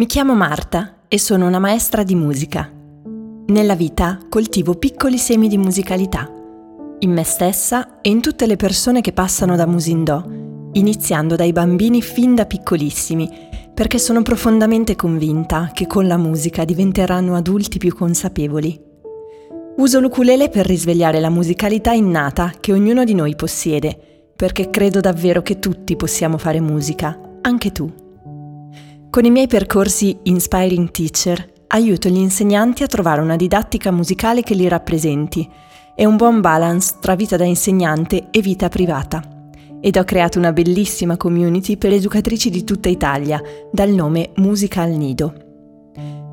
Mi chiamo Marta e sono una maestra di musica. Nella vita coltivo piccoli semi di musicalità, in me stessa e in tutte le persone che passano da Musindò, iniziando dai bambini fin da piccolissimi, perché sono profondamente convinta che con la musica diventeranno adulti più consapevoli. Uso l'ukulele per risvegliare la musicalità innata che ognuno di noi possiede, perché credo davvero che tutti possiamo fare musica, anche tu. Con i miei percorsi Inspiring Teacher aiuto gli insegnanti a trovare una didattica musicale che li rappresenti e un buon balance tra vita da insegnante e vita privata. Ed ho creato una bellissima community per educatrici di tutta Italia, dal nome Musica al Nido.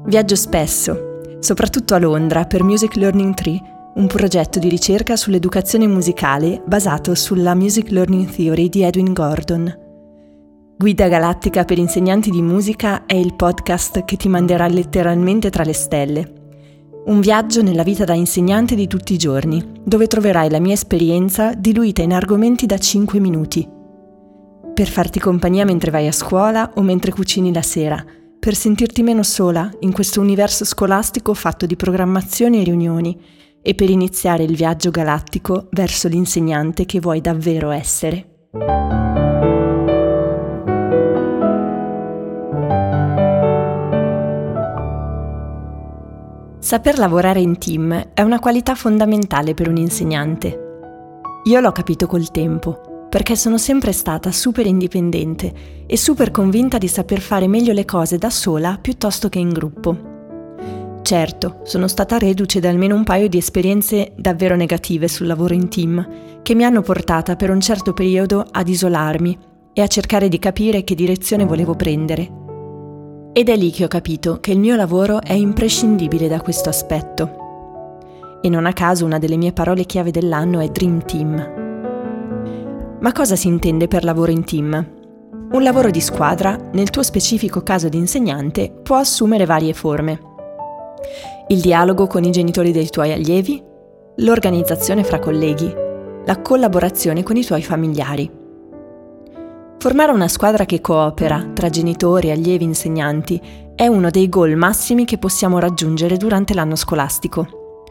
Viaggio spesso, soprattutto a Londra, per Music Learning Tree, un progetto di ricerca sull'educazione musicale basato sulla Music Learning Theory di Edwin Gordon. Guida Galattica per insegnanti di musica è il podcast che ti manderà letteralmente tra le stelle. Un viaggio nella vita da insegnante di tutti i giorni, dove troverai la mia esperienza diluita in argomenti da 5 minuti. Per farti compagnia mentre vai a scuola o mentre cucini la sera, per sentirti meno sola in questo universo scolastico fatto di programmazioni e riunioni e per iniziare il viaggio galattico verso l'insegnante che vuoi davvero essere. Saper lavorare in team è una qualità fondamentale per un insegnante. Io l'ho capito col tempo, perché sono sempre stata super indipendente e super convinta di saper fare meglio le cose da sola piuttosto che in gruppo. Certo, sono stata reduce da almeno un paio di esperienze davvero negative sul lavoro in team, che mi hanno portata per un certo periodo ad isolarmi e a cercare di capire che direzione volevo prendere ed è lì che ho capito che il mio lavoro è imprescindibile da questo aspetto. E non a caso una delle mie parole chiave dell'anno è Dream Team. Ma cosa si intende per lavoro in team? Un lavoro di squadra, nel tuo specifico caso di insegnante, può assumere varie forme. Il dialogo con i genitori dei tuoi allievi, l'organizzazione fra colleghi, la collaborazione con i tuoi familiari. Formare una squadra che coopera tra genitori, allievi e insegnanti è uno dei goal massimi che possiamo raggiungere durante l'anno scolastico.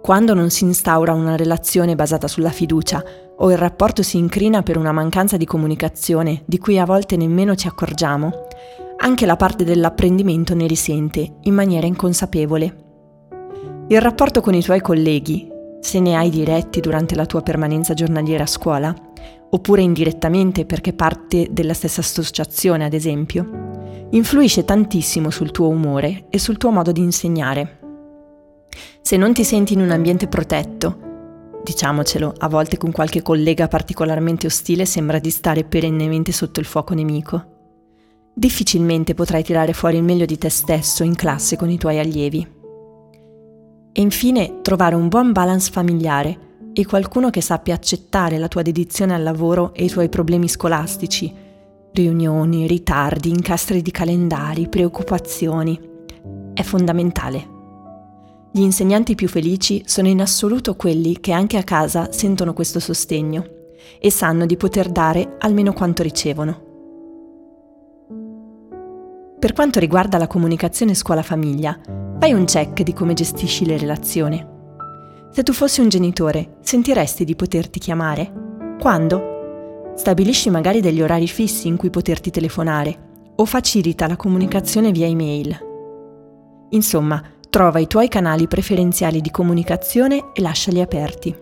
Quando non si instaura una relazione basata sulla fiducia o il rapporto si incrina per una mancanza di comunicazione di cui a volte nemmeno ci accorgiamo, anche la parte dell'apprendimento ne risente in maniera inconsapevole. Il rapporto con i tuoi colleghi, se ne hai diretti durante la tua permanenza giornaliera a scuola, oppure indirettamente perché parte della stessa associazione, ad esempio, influisce tantissimo sul tuo umore e sul tuo modo di insegnare. Se non ti senti in un ambiente protetto, diciamocelo, a volte con qualche collega particolarmente ostile sembra di stare perennemente sotto il fuoco nemico. Difficilmente potrai tirare fuori il meglio di te stesso in classe con i tuoi allievi. E infine trovare un buon balance familiare e qualcuno che sappia accettare la tua dedizione al lavoro e i tuoi problemi scolastici, riunioni, ritardi, incastri di calendari, preoccupazioni. È fondamentale. Gli insegnanti più felici sono in assoluto quelli che anche a casa sentono questo sostegno e sanno di poter dare almeno quanto ricevono. Per quanto riguarda la comunicazione scuola-famiglia, fai un check di come gestisci le relazioni. Se tu fossi un genitore, sentiresti di poterti chiamare? Quando? Stabilisci magari degli orari fissi in cui poterti telefonare o facilita la comunicazione via email. Insomma, trova i tuoi canali preferenziali di comunicazione e lasciali aperti.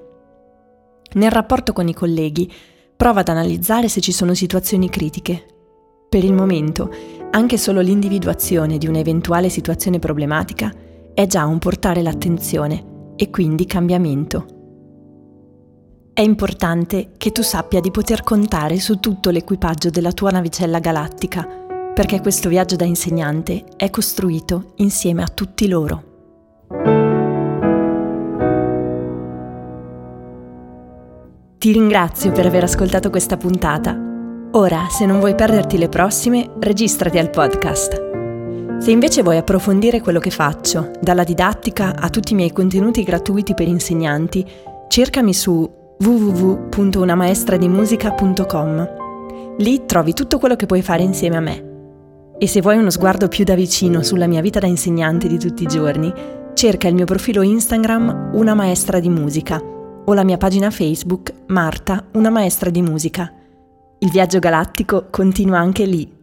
Nel rapporto con i colleghi, prova ad analizzare se ci sono situazioni critiche. Per il momento, anche solo l'individuazione di un'eventuale situazione problematica è già un portare l'attenzione e quindi cambiamento. È importante che tu sappia di poter contare su tutto l'equipaggio della tua navicella galattica, perché questo viaggio da insegnante è costruito insieme a tutti loro. Ti ringrazio per aver ascoltato questa puntata. Ora, se non vuoi perderti le prossime, registrati al podcast. Se invece vuoi approfondire quello che faccio, dalla didattica a tutti i miei contenuti gratuiti per insegnanti, cercami su www.unamaestradimusica.com. Lì trovi tutto quello che puoi fare insieme a me. E se vuoi uno sguardo più da vicino sulla mia vita da insegnante di tutti i giorni, cerca il mio profilo Instagram Una Maestra di Musica o la mia pagina Facebook Marta, una maestra di musica. Il viaggio galattico continua anche lì.